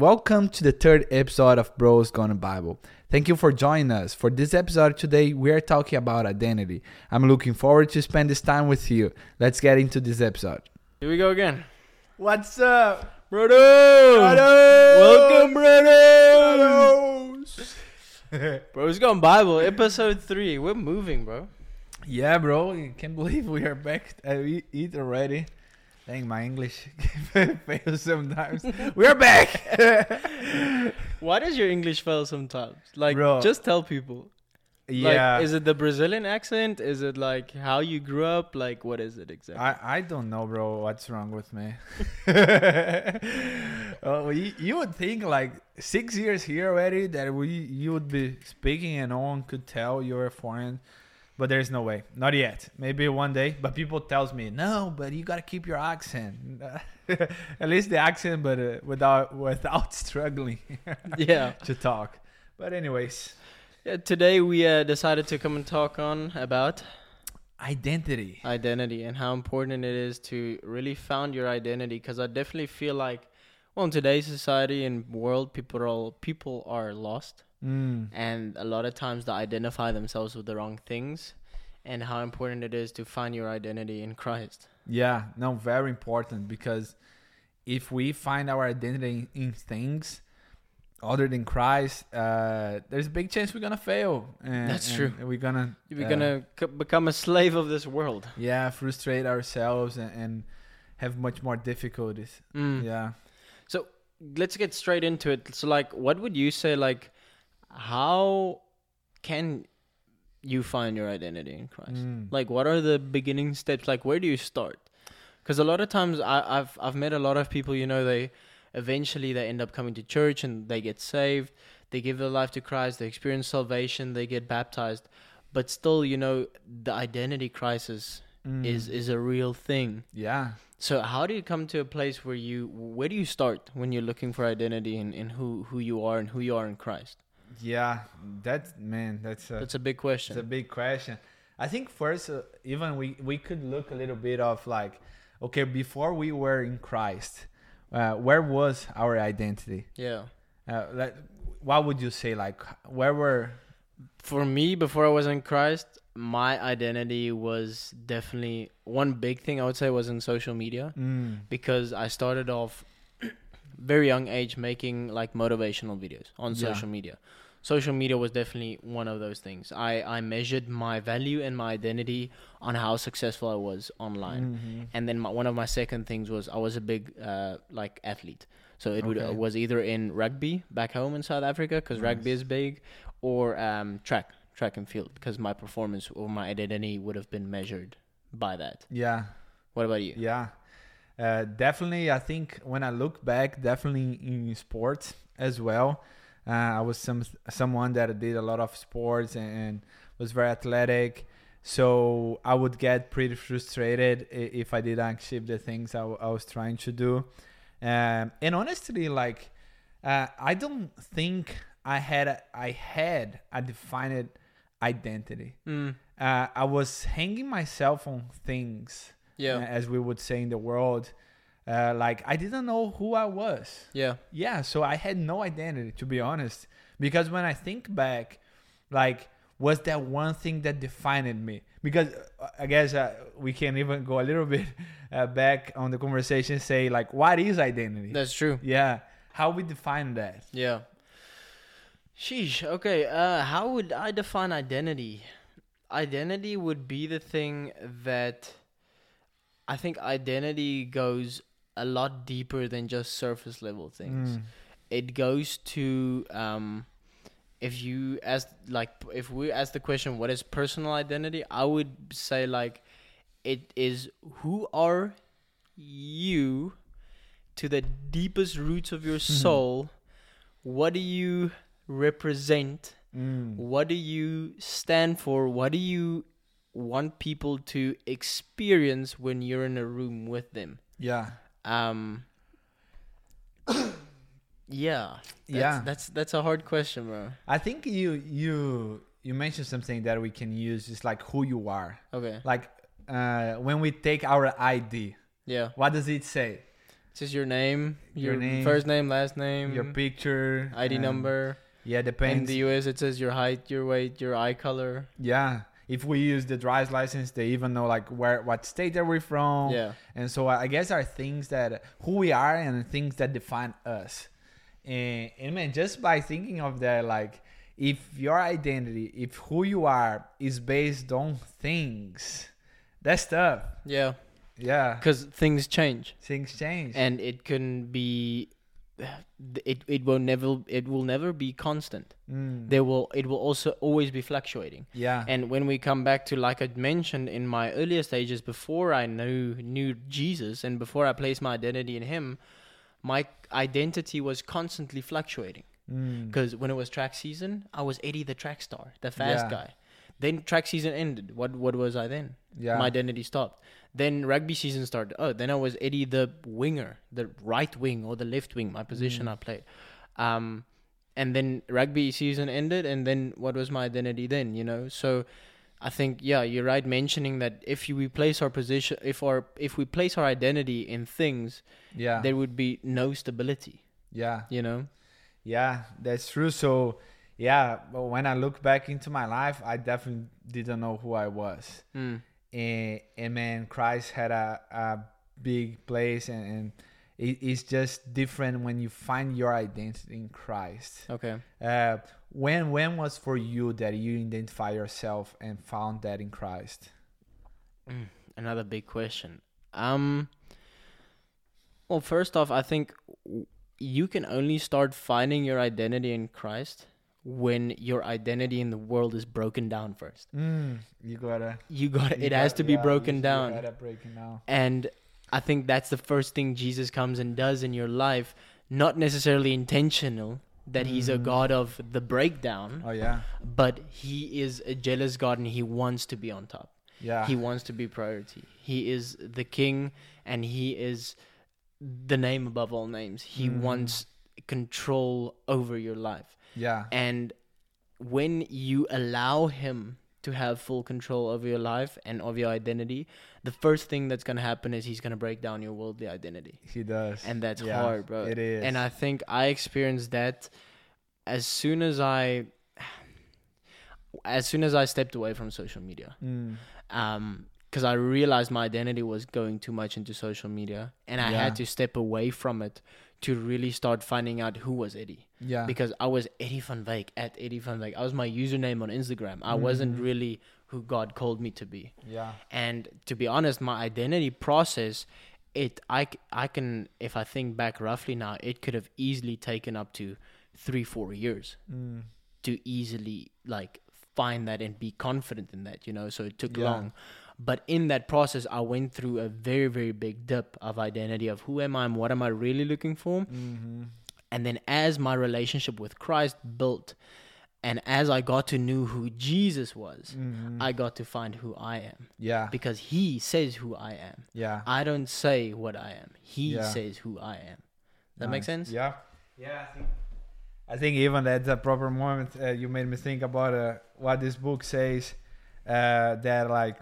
welcome to the third episode of Bros Gone Bible. Thank you for joining us. For this episode today, we are talking about identity. I'm looking forward to spend this time with you. Let's get into this episode. Here we go again. What's up, Brother! Welcome, brothers! Bros Gone Bible, episode 3. We're moving, bro. Yeah, bro. You can't believe we are back. at we eat already. Dang, my English fails sometimes. we are back. Why does your English fail sometimes? Like, Bro. just tell people. yeah. Like, is it the Brazilian accent? Is it like how you grew up? Like, what is it exactly? I, I don't know, bro. What's wrong with me? oh, you, you would think like six years here already that we you would be speaking and no one could tell you're a foreign, but there's no way, not yet. Maybe one day. But people tells me no, but you gotta keep your accent. At least the accent, but uh, without without struggling yeah. to talk. But anyways, yeah. Today we uh, decided to come and talk on about identity. identity and how important it is to really found your identity. Because I definitely feel like, well, in today's society and world, people are all, people are lost. Mm. and a lot of times they identify themselves with the wrong things and how important it is to find your identity in christ Yeah, no, very important because if we find our identity in, in things other than Christ, uh, there's a big chance we're gonna fail. And, That's and true. We're gonna you're uh, gonna c- become a slave of this world yeah frustrate ourselves and, and have much more difficulties. Mm. Yeah. so let's get straight into it so like what would you say like how can you find your identity in christ Mm. like what are the beginning steps like where do you start because a lot of times I, i've i've met a lot of people you know they eventually they end up coming to church and they get saved they give their life to christ they experience salvation they get baptized but still you know the identity crisis Mm. is is a real thing yeah. so how do you come to a place where you where do you start when you're looking for identity in, in who who you are and who you are in christ Yeah. That man, that's a that's a big question It's a big question. I think first, uh, even we we could look a little bit of like, okay, before we were in Christ, uh, where was our identity? yeah Uh, like, what would you say? Like, where were? for me before i was in christ my identity was definitely one big thing i would say was in social media Mm, because i started off very young age making like motivational videos on Yeah. social media social media was definitely one of those things i i measured my value and my identity on how successful i was online mhm. and then my, one of my second things was I was a big uh, like athlete. So it would, uh, was either in rugby back home in South Africa because rugby is big, or um, track track and field because my performance or my identity would have been measured by that. Yeah, What about you? yeah. Uh, definitely, I think when I look back, definitely in sports as well. Uh, I was some someone that did a lot of sports and, and was very athletic. So I would get pretty frustrated if I didn't achieve the things I, was trying to do. Um, and honestly, like uh, I don't think I had a, I had a defined identity. Mm, Uh, I was hanging myself on things yeah, uh, as we would say in the world. Uh, like I didn't know who I was. yeah, Yeah, so I had no identity to be honest. Because when I think back, like was that one thing that defined me? Because uh, I guess uh, we can even go a little bit uh, back on the conversation. Say like, what is identity? that's true. yeah, how we define that? Yeah. Sheesh. Okay. Uh, how would I define identity? Identity would be the thing that I think identity goes a lot deeper than just surface level things. Mm, It goes to um, if you ask like if we ask the question what is personal identity, I would say like it is who are you to the deepest roots of your soul. What do you represent? mm, What do you stand for? What do you want people to experience when you're in a room with them? yeah, Um Yeah. That's, Yeah. That's that's a hard question, bro. I think you you you mentioned something that we can use is like who you are. Okay. Like uh, when we take our ID, Yeah. what does it say? It says your name, Your your, name, first name, last name, your picture, ID um, number. Yeah, depends. In the US, it says your height, your weight, your eye color. yeah, if we use the driver's license, they even know like where, what state that we're from. Yeah. And so I guess are things that who we are and things that define us. And, and man, just by thinking of that, like if your identity, if who you are is based on things, that's tough. Yeah. Yeah. Because things change. Things change. and it can be it it will never it will never be constant Mm. there will it will also always be fluctuating yeah. and when we come back to like i mentioned in my earlier stages before i knew knew jesus and before i placed my identity in him my identity was constantly fluctuating Mm. because when it was track season i was eddie the track star the fast Yeah. guy then track season ended what what was i then yeah. my identity stopped. Then rugby season started. Oh, then I was Eddie the winger, the right wing or the left wing, my position Mm. I played. Um, and then rugby season ended, and then what was my identity then? You know, so I think yeah, you're right mentioning that if we place our position, if our if we place our identity in things, yeah. there would be no stability. yeah. You know. Yeah, that's true. So, yeah, but when I look back into my life, I definitely didn't know who I was. Mm. And, and man, Christ had a, a big place, and, and it, it's just different when you find your identity in Christ. Okay. Uh, when when was for you that you identify yourself and found that in Christ? Mm, another big question. Um. Well, first off, I think you can only start finding your identity in Christ when your identity in the world is broken down first. Mm, you gotta. You got you it has got- to be yeah, broken you down. gotta breaking down. And I think that's the first thing Jesus comes and does in your life, not necessarily intentional that he's a Mhm. god of the breakdown, Oh yeah, but he is a jealous god and he wants to be on top. yeah. He wants to be priority. He is the king and he is the name above all names. He Mm. wants control over your life. Yeah. And when you allow him to have full control over your life and of your identity, the first thing that's going to happen is he's going to break down your worldly identity. He does. And that's Yeah, hard, bro. It is. And I think I experienced that as soon as I as soon as I stepped away from social media Mm. um because I realized my identity was going too much into social media, and I Yeah. had to step away from it to really start finding out who was Eddie. Yeah. Because I was Eddie van Wyk at Eddie van Wyk. I was my username on Instagram. I wasn't Mhm. really who God called me to be. yeah. And to be honest, my identity process, it I I can if I think back roughly now, it could have easily taken up to three four years Mm. to easily like find that and be confident in that, you know. So it took Yeah. long. But in that process, I went through a very, very big dip of identity of who am I and what am I really looking for. Mm-hmm. And then as my relationship with Christ built, and as I got to know who Jesus was, Mm-hmm. I got to find who I am yeah. because He says who I am. Yeah. I don't say what I am. He Yeah. says who I am. That make Nice. sense? Yeah. Yeah. I think, I think even that's the proper moment. Uh, you made me think about uh, what this book says. Uh, that like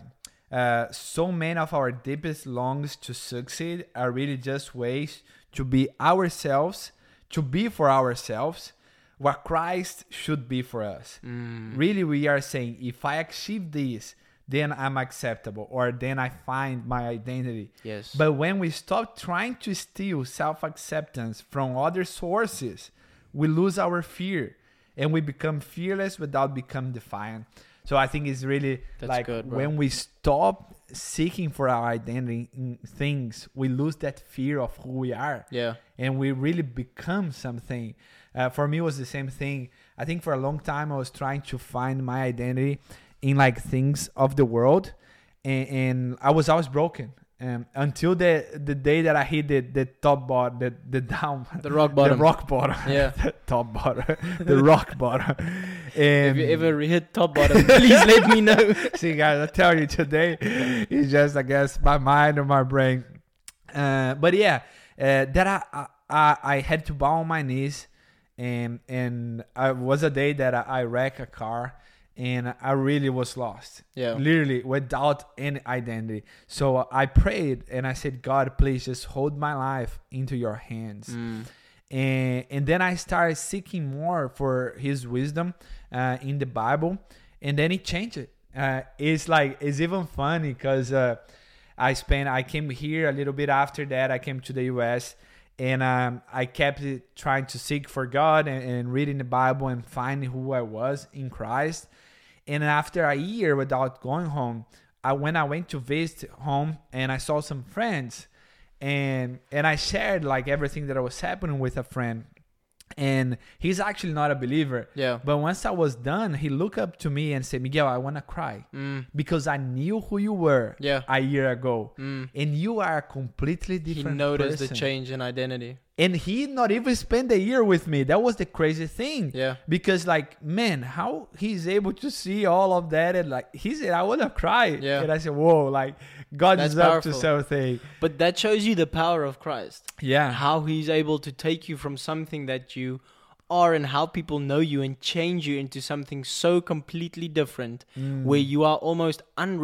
uh, so many of our deepest longs to succeed are really just ways to be ourselves, to be for ourselves what Christ should be for us. Mm. Really, we are saying if I achieve this, then I'm acceptable, or then I find my identity. Yes. But when we stop trying to steal self acceptance from other sources, we lose our fear and we become fearless without becoming defiant. So I think it's really That's like good, when we stop seeking for our identity in things, we lose that fear of who we are yeah. and we really become something. Uh, for me, it was the same thing. I think for a long time I was trying to find my identity in like things of the world, and, and I was always broken. Um, until the the day that I hit the, the top bottom, the the down, The rock bottom. the rock bottom, Yeah. the top bottom, the rock bottom. And If you ever hit top bottom, please let me know. See, guys, I tell you today, it's just I guess my mind or my brain. Uh, but yeah, uh, that I, I I had to bow on my knees, and and I was a day that I, I wrecked a car, and I really was lost. Yeah. Literally without any identity. So I prayed and I said, God, please just hold my life into your hands. Mm. And, and then I started seeking more for his wisdom uh, in the Bible. And then it changed it. Uh, it's like, it's even funny because uh, I spent, I came here a little bit after that. I came to the US and um, I kept trying to seek for God and, and reading the Bible and finding who I was in Christ. And after a year without going home, I when I went to visit home and I saw some friends, and and I shared like everything that was happening with a friend, and he's actually not a believer. Yeah. But once I was done, he looked up to me and said, "Miguel, I want to cry Mm. because I knew who you were Yeah. a year ago, Mm. and you are a completely different. He noticed person." the change in identity. And he not even spent a year with me. That was the crazy thing. Yeah. Because like, man, how he's able to see all of that and like he said, I would have cried Yeah. And I said, Whoa, like God That's is up to something. But that shows you the power of Christ. Yeah. How he's able to take you from something that you are and how people know you and change you into something so completely different Mm. where you are almost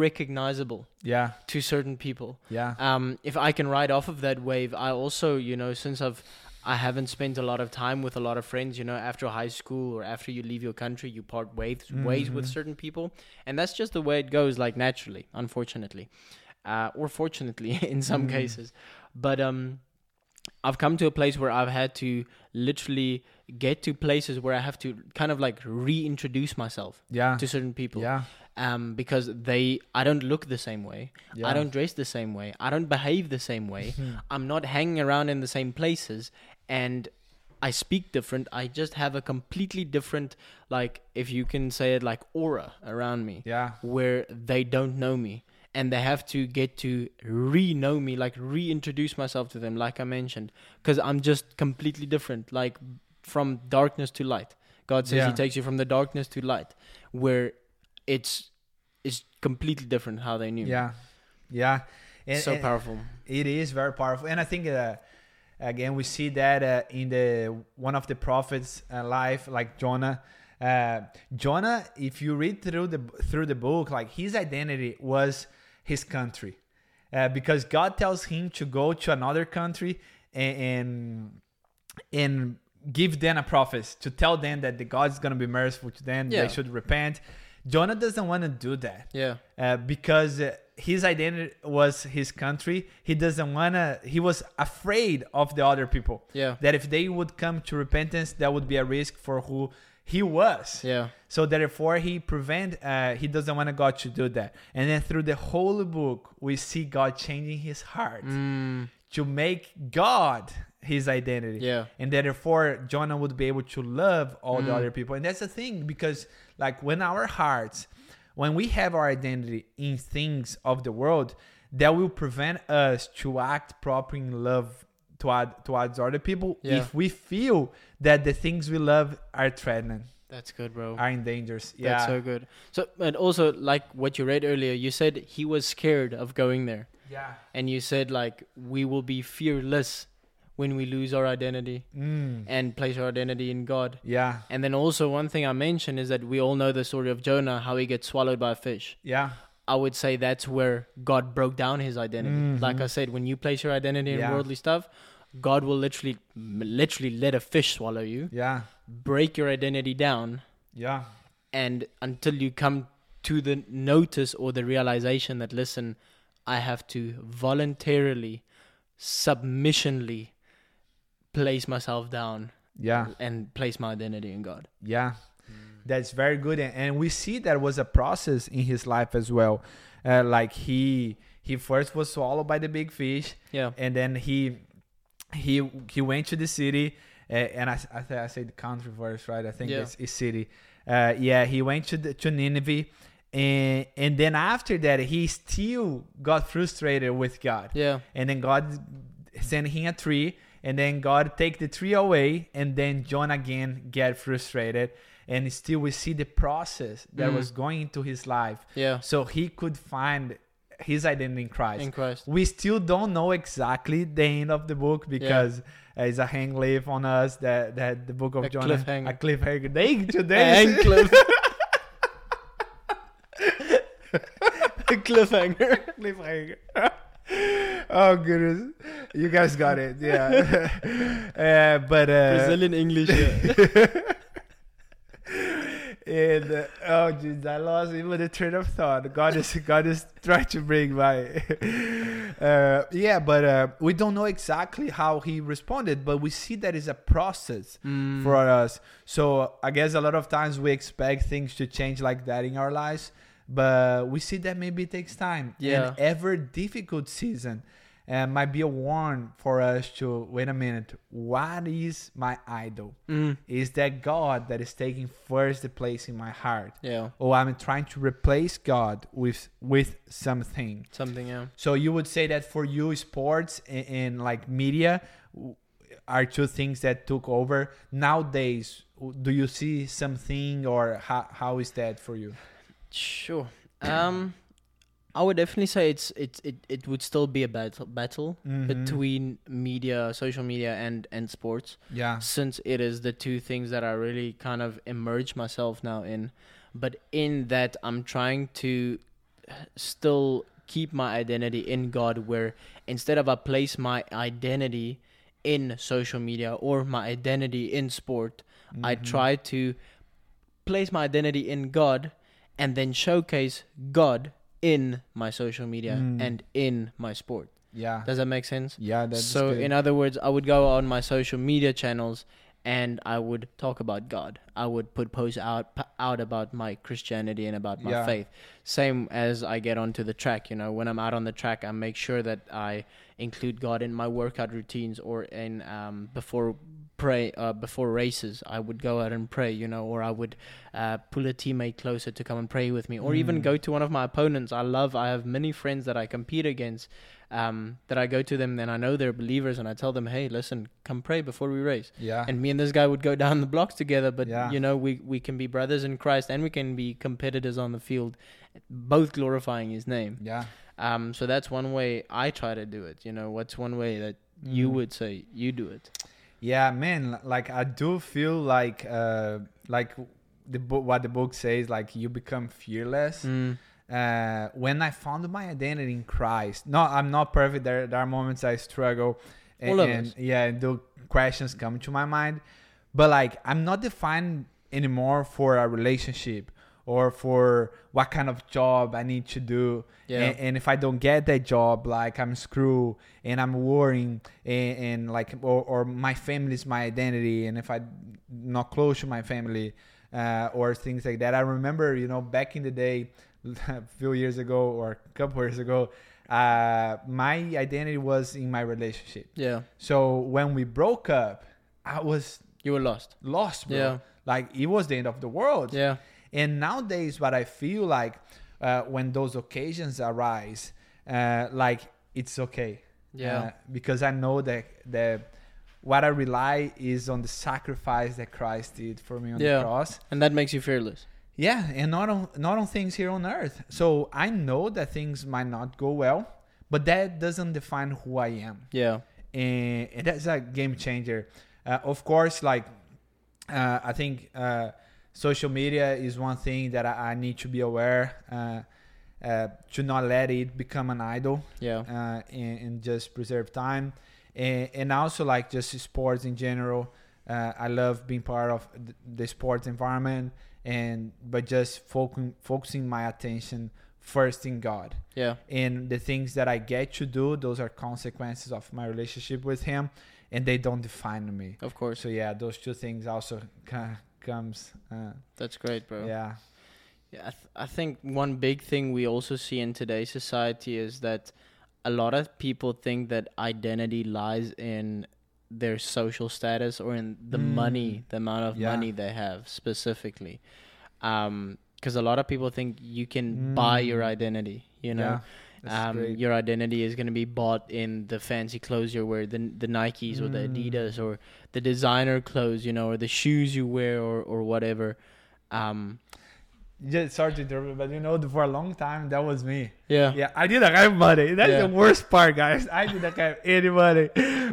unrecognizable Yeah. to certain people. Yeah. um, if I can ride off of that wave, I also, you know, since I've I haven't spent a lot of time with a lot of friends, you know, after high school or after you leave your country, you part ways ways with Mhm. certain people, and that's just the way it goes, like naturally, unfortunately, uh, or fortunately in some Mm. cases. But um, I've come to a place where I've had to literally get to places where I have to kind of like reintroduce myself Yeah. to certain people Yeah. um, because they I don't look the same way. Yeah. I don't dress the same way. I don't behave the same way. I'm not hanging around in the same places and I speak different. I just have a completely different like if you can say it like aura around me Yeah. where they don't know me and they have to get to re-know me like reintroduce myself to them like I mentioned cuz I'm just completely different like from darkness to light. God says Yeah. he takes you from the darkness to light where it's it's completely different how they knew. Yeah. Yeah. And, so and powerful. It is very powerful, and I think uh, again we see that uh, in the one of the prophets' uh, life, like Jonah. Uh, Jonah, if you read through the through the book, like his identity was his country, uh, because God tells him to go to another country and and, and give them a prophet to tell them that the God is gonna be merciful to them, Yeah. they should repent. Jonah doesn't want to do that Yeah. uh, because uh, his identity was his country. He doesn't wanna. He was afraid of the other people. Yeah. That if they would come to repentance, that would be a risk for who he was. Yeah. So therefore, he prevent. Uh, he doesn't want God to do that. And then through the whole book, we see God changing his heart Mm, to make God his identity yeah. and therefore Jonah would be able to love all the Mm. other people. And that's the thing because like when our hearts, when we have our identity in things of the world, that will prevent us to act proper in love toward towards other people Yeah. if we feel that the things we love are threatened, That's good, bro. are in dangers. Yeah. That's so good. So, and also like what you read earlier, you said he was scared of going there, yeah. and you said like we will be fearless when we lose our identity Mm. and place our identity in God. Yeah. And then also one thing I mentioned is that we all know the story of Jonah, how he gets swallowed by a fish. Yeah. I would say that's where God broke down his identity. Like Mhm. I said, when you place your identity in Yeah. worldly stuff, God will literally, literally let a fish swallow you, Yeah. break your identity down, Yeah. and until you come to the notice or the realization that listen, I have to voluntarily, submissionly place myself down Yeah. and place my identity in God. Yeah, that's very good, and, and we see that was a process in his life as well. Uh, like he he first was swallowed by the big fish, Yeah. and then he he he went to the city, uh, and I I, th- I said country first, right? I think Yeah. it's, it's city. Uh, yeah, he went to the, to Nineveh, and and then after that he still got frustrated with God Yeah. and then God sent him a tree, and then God take the tree away, and then John again get frustrated, and still we see the process that Mm. was going into his life, Yeah. so he could find his identity in Christ. In Christ. we still don't know exactly the end of the book because uh, it's a hang leaf on us that that the book of A John cliffhanger. a cliffhanger. They today And cliff. Cliffhanger. Cliffhanger. oh goodness, you guys got it. Yeah, uh, but uh, Brazilian English. Yeah. And uh, oh jeez, I lost even the train of thought. God is God is trying to bring my uh, yeah, but uh, we don't know exactly how he responded, but we see that is a process Mm. for us. So I guess a lot of times we expect things to change like that in our lives, but we see that maybe it takes time. Yeah. And every difficult season uh, might be a warn for us to wait a minute. What is my idol? Mm. Is that God that is taking first the place in my heart? Yeah. Or I'm trying to replace God with with something. Something. Yeah. So you would say that for you, sports and, and like media are two things that took over nowadays. Do you see something, or how how is that for you? Sure. Um, I would definitely say it's it it, it would still be a battle battle Mhm. between media, social media, and and sports, Yeah. since it is the two things that I really kind of immerse myself now in. But in that, I'm trying to still keep my identity in God, where instead of I place my identity in social media or my identity in sport, I Mhm. try to place my identity in God and then showcase God in my social media Mm. and in my sport. Yeah. Does that make sense? Yeah. That's so, good. in other words, I would go on my social media channels and I would talk about God. I would put posts out p- out about my Christianity and about my Yeah. faith. Same as I get onto the track, you know, when I'm out on the track, I make sure that I include God in my workout routines or in um, before pray uh, before races. I would go out and pray, you know, or I would uh, pull a teammate closer to come and pray with me, or even Mm. go to one of my opponents. I love. I have many friends that I compete against. Um, that I go to them and I know they're believers and I tell them, hey, listen, come pray before we race yeah. and me and this guy would go down the blocks together but Yeah. you know we we can be brothers in christ and we can be competitors on the field both glorifying his name yeah. um so that's one way i try to do it you know what's one way that you Mm. would say you do it Yeah, man. Like I do feel like uh like the book what the book says like you become fearless. mm. uh, when I found my identity in Christ. No, I'm not perfect. There, there are moments I struggle, and, and yeah, and the questions come to my mind. But like, I'm not defined anymore for a relationship or for what kind of job I need to do. Yeah. And, and if I don't get that job, like I'm screwed and I'm worrying and, and like, or, or my family is my identity. And if I'm not close to my family, uh, or things like that. I remember, you know, back in the day, a few years ago or a couple years ago, uh, my identity was in my relationship. yeah So when we broke up, I was you were lost lost, bro. Yeah. Like it was the end of the world. yeah And nowadays, what I feel like uh, when those occasions arise, uh, like it's okay. yeah Uh, because I know that the what I rely is on the sacrifice that Christ did for me on Yeah. the cross. and that makes you fearless Yeah, and not on not on things here on earth. So I know that things might not go well, but that doesn't define who I am, yeah and, and that's a game changer. Uh, of course, like uh, I think uh, social media is one thing that I, I need to be aware uh, uh, to not let it become an idol yeah. uh, and, and just preserve time. And, and also like just sports in general. Uh, i love being part of the sports environment and but just focusing focusing my attention first in god. Yeah. And the things that i get to do those are consequences of my relationship with him and they don't define me. Of course. So yeah those two things also ca- comes uh, that's great bro yeah Yeah, I, th- I think one big thing we also see in today's society is that a lot of people think that identity lies in their social status or in the Mm. money, the amount of Yeah. money they have specifically. Because a lot of people think you can buy your Mm. identity, you know. yeah Um, your identity is going to be bought in the fancy clothes you wear, the the Nikes or the Mm. Adidas or the designer clothes, you know, or the shoes you wear or or whatever. Um, just sorry to interrupt, but you know, for a long time that was me. Yeah. Yeah, I didn't have money. That's Yeah. the worst part, guys. I didn't have any money.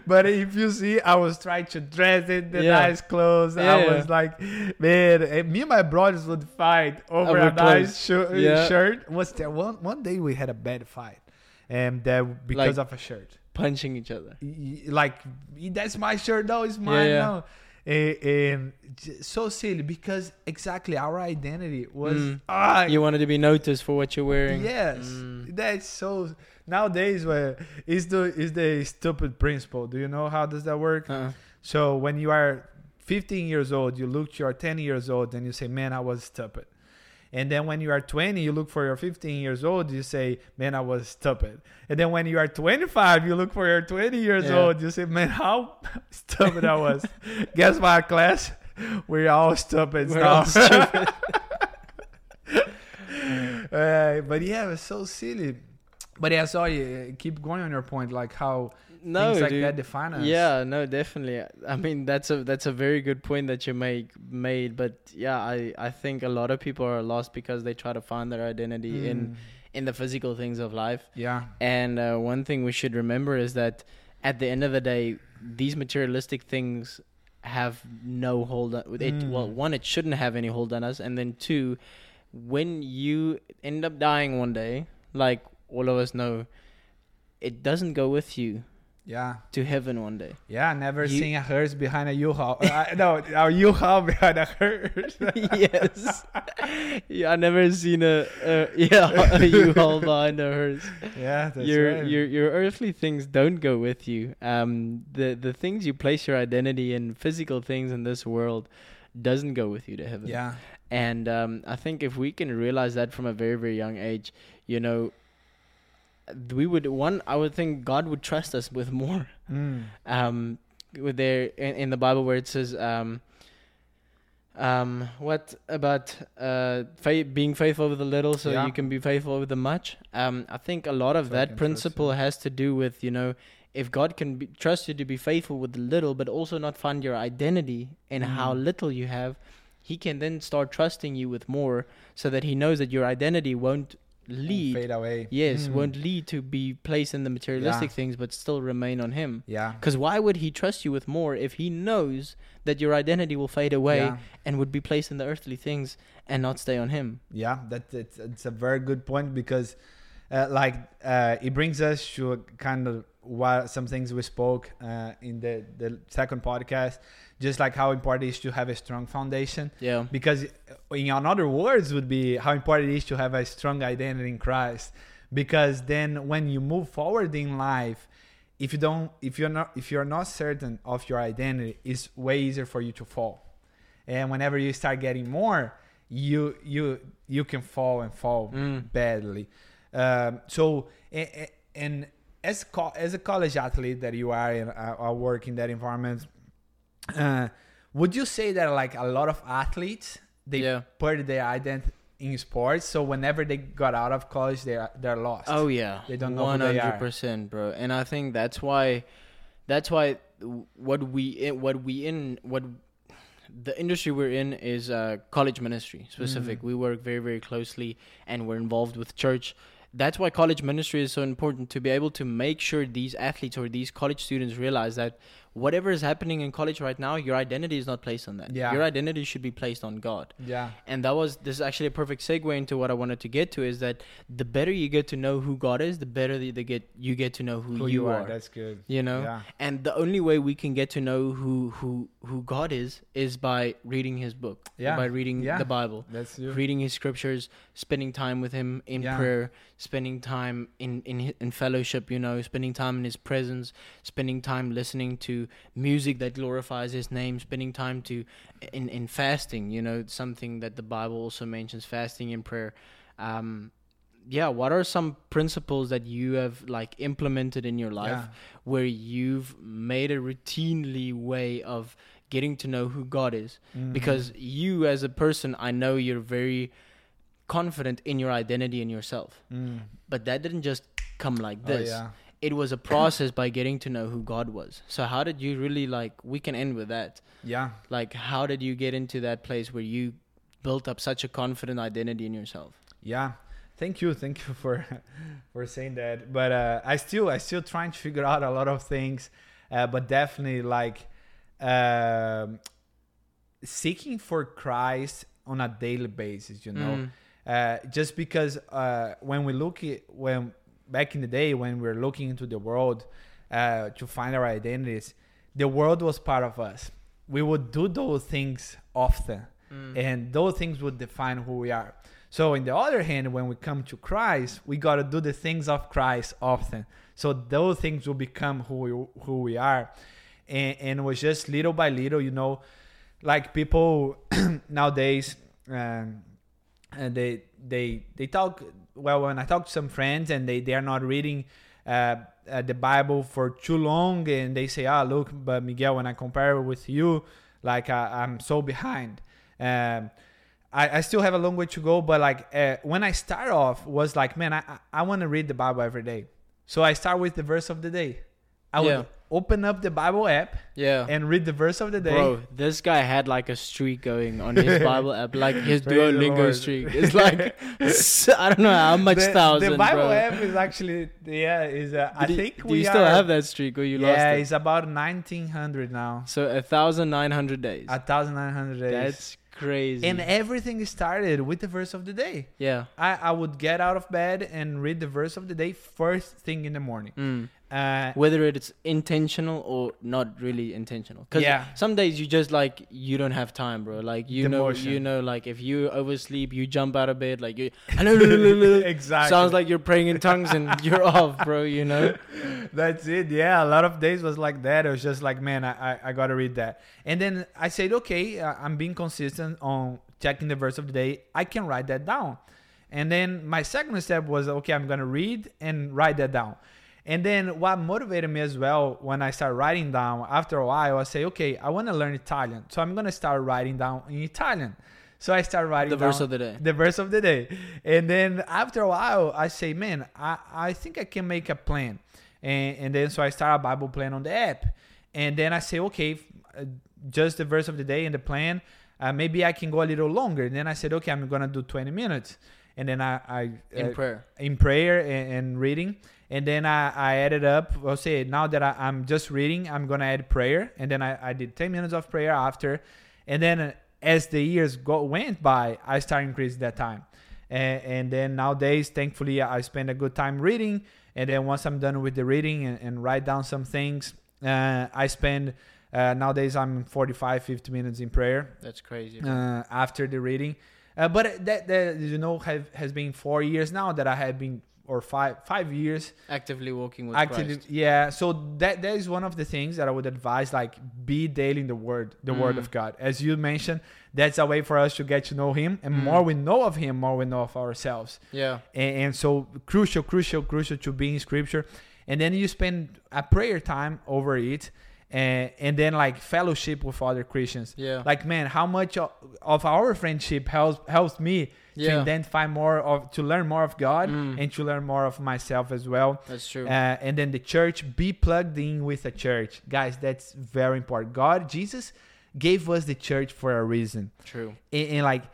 But if you see, I was trying to dress in the Yeah. nice clothes. Yeah, I yeah. was like, man, eh, me and my brothers would fight over, a nice shir- Yeah. shirt. Was there one one day we had a bad fight, and that because Like- of a shirt. Punching each other. Like that's my shirt no it's mine yeah. no and j- so silly because exactly our identity was Mm. ah You wanted to be noticed for what you're wearing. yes Mm. that's so nowadays where is the is the stupid principle do you know how does that work Uh-uh. so when you are 15 years old you look to your 10 years old and you say man i was stupid and then when you are 20 you look for your 15 years old you say man i was stupid. And then when you are 25 you look for your 20 years Yeah. old you say man how stupid i was. Guess what class? We're all stupid We're now. all stupid. uh, but yeah it was so silly. But yeah sorry uh, keep going on your point like how no, things like dude. that define us Yeah, no, definitely. I mean, that's a that's a very good point that you make made. But yeah, I I think a lot of people are lost because they try to find their identity in Mm. in the physical things of life. yeah And uh, one thing we should remember is that at the end of the day, these materialistic things have no hold on it. Mm. Well, one, it shouldn't have any hold on us, and then two, when you end up dying one day, like all of us know, it doesn't go with you yeah to heaven one day. Yeah, never You- seen a hearse behind a U-Haul. uh, no, a U-Haul behind a hearse. yes. yeah, I never seen a, a yeah a U-Haul behind a hearse. yeah, that's your right. your your earthly things don't go with you. Um, the the things you place your identity in, physical things in this world, doesn't go with you to heaven. yeah, And um, I think if we can realize that from a very very young age, you know, we would one I would think God would trust us with more. mm. Um, with there in, in the Bible where it says um. Um, what about uh fa- being faithful with the little, so Yeah. you can be faithful with the much? Um, I think a lot of that principle has to do with you know, if God can be, trust you to be faithful with the little, but also not find your identity in how Mm. little you have, He can then start trusting you with more, so that He knows that your identity won't lead. fade away. Yes, Mm. won't lead to be placed in the materialistic Yeah. things, but still remain on Him. Yeah, Because why would he trust you with more if he knows that your identity will fade away yeah, and would be placed in the earthly things and not stay on him? yeah. That it's, it's a very good point because, uh, like, uh, it brings us to a kind of what some things we spoke uh, in the the second podcast, just like how important it is to have a strong foundation. Yeah. because in other words would be how important it is to have a strong identity in christ because then when you move forward in life if you don't if you're not if you're not certain of your identity it's way easier for you to fall and whenever you start getting more you you you can fall and fall Mm. badly um, so a- a- and as co- as a college athlete that you are and uh, are work in that environment uh, would you say that like a lot of athletes they Yeah. put their identity in sports so whenever they got out of college they're they're lost Oh yeah. They don't know who they are. hundred percent, bro. And I think that's why, that's why what we in, what we in what the industry we're in is uh, college ministry specific. Mm. We work very very closely and we're involved with church. That's why college ministry is so important to be able to make sure these athletes or these college students realize that whatever is happening in college right now, your identity is not placed on that. Yeah. Your identity should be placed on God yeah and that was this is actually a perfect segue into what I wanted to get to is that the better you get to know who God is, the better the, the get you get to know who, who you, are. that's good You know, yeah and the only way we can get to know who who who God is is by reading His book, Yeah. by reading Yeah. the Bible, that's you reading His scriptures, spending time with Him in Yeah. prayer, spending time in in in fellowship. You know, spending time in His presence, spending time listening to music that glorifies His name, spending time to in in fasting. You know, something that the Bible also mentions: fasting and prayer. Um, yeah, what are some principles that you have like implemented in your life yeah where you've made a routinely way of getting to know who God is? Mhm. because you as a person i know you're very confident in your identity and yourself Mm. but that didn't just come like Oh, this yeah it was a process by getting to know who god was so how did you really like we can end with that yeah like how did you get into that place where you built up such a confident identity in yourself. Yeah. Thank you. Thank you for for saying that. But uh, I still I still trying to figure out a lot of things. Uh, but definitely like um seeking for Christ on a daily basis, you know. Mm. Uh, just because uh, when we look at when back in the day when we were looking into the world uh, to find our identities, the world was part of us. We would do those things often, Mm. and those things would define who we are. So, on the other hand, when we come to Christ, we got to do the things of Christ often. So those things will become who we, who we are, and, and it was just little by little, you know, like people nowadays, um, and they they they talk. Well, when I talk to some friends and they they are not reading uh, uh, the Bible for too long, and they say, "Ah, look, but Miguel, when I compare it with you, like I, I'm so behind." Um, I, I still have a long way to go, but like uh, when I start off was like, man, I I want to read the Bible every day. So I start with the verse of the day. I would. Open up the Bible app Yeah. and read the verse of the day. Bro, this guy had like a streak going on his Bible app, like his Duolingo streak. It's like I don't know how much the, thousand, the Bible bro. app is actually yeah is uh, I you- think do we you still are, have that streak or you lost it? yeah it's about 1900 now So a thousand nine hundred days. 1900 days That's crazy. and everything started with the verse of the day yeah. I, I would get out of bed and read the verse of the day first thing in the morning Mm. Uh, Whether it's intentional or not really intentional. Because Yeah. some days you just like you don't have time, bro. Like you know, you know, like if you oversleep, you jump out of bed, like you exactly sounds like you're praying in tongues and you're off, bro. You know. That's it. Yeah, a lot of days was like that. It was just like, man, I, I, I gotta read that. And then I said, okay, uh, I'm being consistent on checking the verse of the day. I can write that down. And then my second step was, okay, I'm gonna read and write that down. And then what motivated me as well when I started writing down after a while, I say, okay, I want to learn Italian, so I'm gonna start writing down in Italian. So I started writing The down verse of the day. the verse of the day. And then after a while, I say, man, I, I think I can make a plan. And, and then so I start a Bible plan on the app. And then I say, okay, uh, just the verse of the day and the plan. Uh, maybe I can go a little longer. And then I said, okay, I'm going to do 20 minutes. And then I, I In uh, prayer. in prayer and, and reading. And then I, I added up, I'll say now that I, I'm just reading, I'm going to add prayer. And then I, I did 10 minutes of prayer after. And then as the years go, went by, I started increasing that time. And, and then nowadays, thankfully, I spend a good time reading. And then once I'm done with the reading and, and write down some things, uh, I spend, uh, nowadays I'm 45, 50 minutes in prayer That's crazy. uh, after the reading. Uh, but that, that you know have, has been four years now that I have been or five five years Actively working with actively Christ. yeah so that that is one of the things that I would advise like be daily in the word the word Mm. of God as you mentioned that's a way for us to get to know him and Mm. more we know of him more we know of ourselves Yeah. and, and so crucial crucial crucial to be in scripture and then you spend a prayer time over it and, and then like fellowship with other Christians Yeah. like man how much o- of our friendship helps helps me to Yeah. identify more of to learn more of god Mm. and to learn more of myself as well That's true. uh, and then the church be plugged in with a church guys that's very important god jesus gave us the church for a reason true. and, and like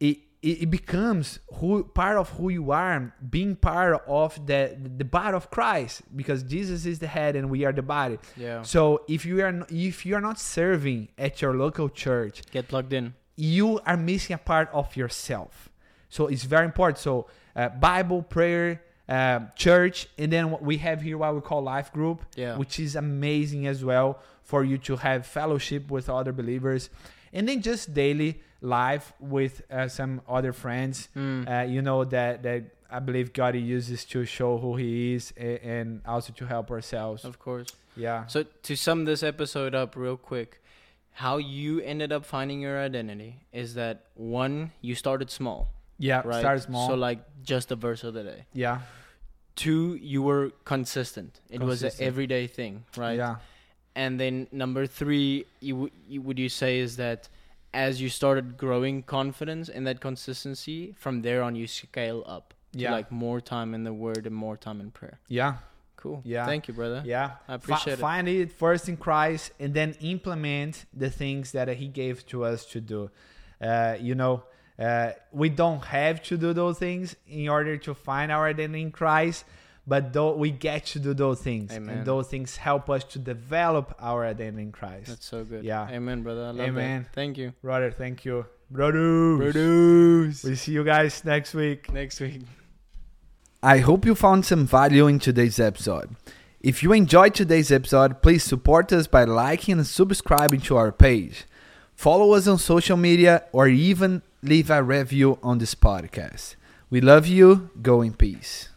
it, it it becomes who part of who you are being part of the the body of christ because jesus is the head and we are the body Yeah. so if you are if you are not serving at your local church Get plugged in. you are missing a part of yourself. So it's very important. So uh, Bible, prayer, uh, church, and then what we have here what we call life group, Yeah. which is amazing as well for you to have fellowship with other believers, and then just daily life with uh, some other friends. Mm. Uh, you know that that I believe God uses to show who He is a- and also to help ourselves. of course. Yeah. So to sum this episode up real quick, how you ended up finding your identity is that one, you started small, Yeah. right? Start small. So like just a verse of the day. yeah. Two, you were consistent. It was an everyday thing, right? Yeah. And then number three, you, w- you would you say is that as you started growing confidence in that consistency, from there on you scale up to Yeah. like more time in the word and more time in prayer. Yeah. Cool. Yeah. Thank you, brother. Yeah. I appreciate it. Find it first in Christ and then implement the things that He gave to us to do. Uh, you know, Uh, we don't have to do those things in order to find our identity in Christ, but though we get to do those things, Amen. and those things help us to develop our identity in Christ. That's so good. Yeah. Amen, brother. I love Amen. that. Thank you. Brother, thank you, brothers. Brothers. We see you guys next week. Next week. I hope you found some value in today's episode. If you enjoyed today's episode, please support us by liking and subscribing to our page. Follow us on social media or even leave a review on this podcast. We love you. Go in peace.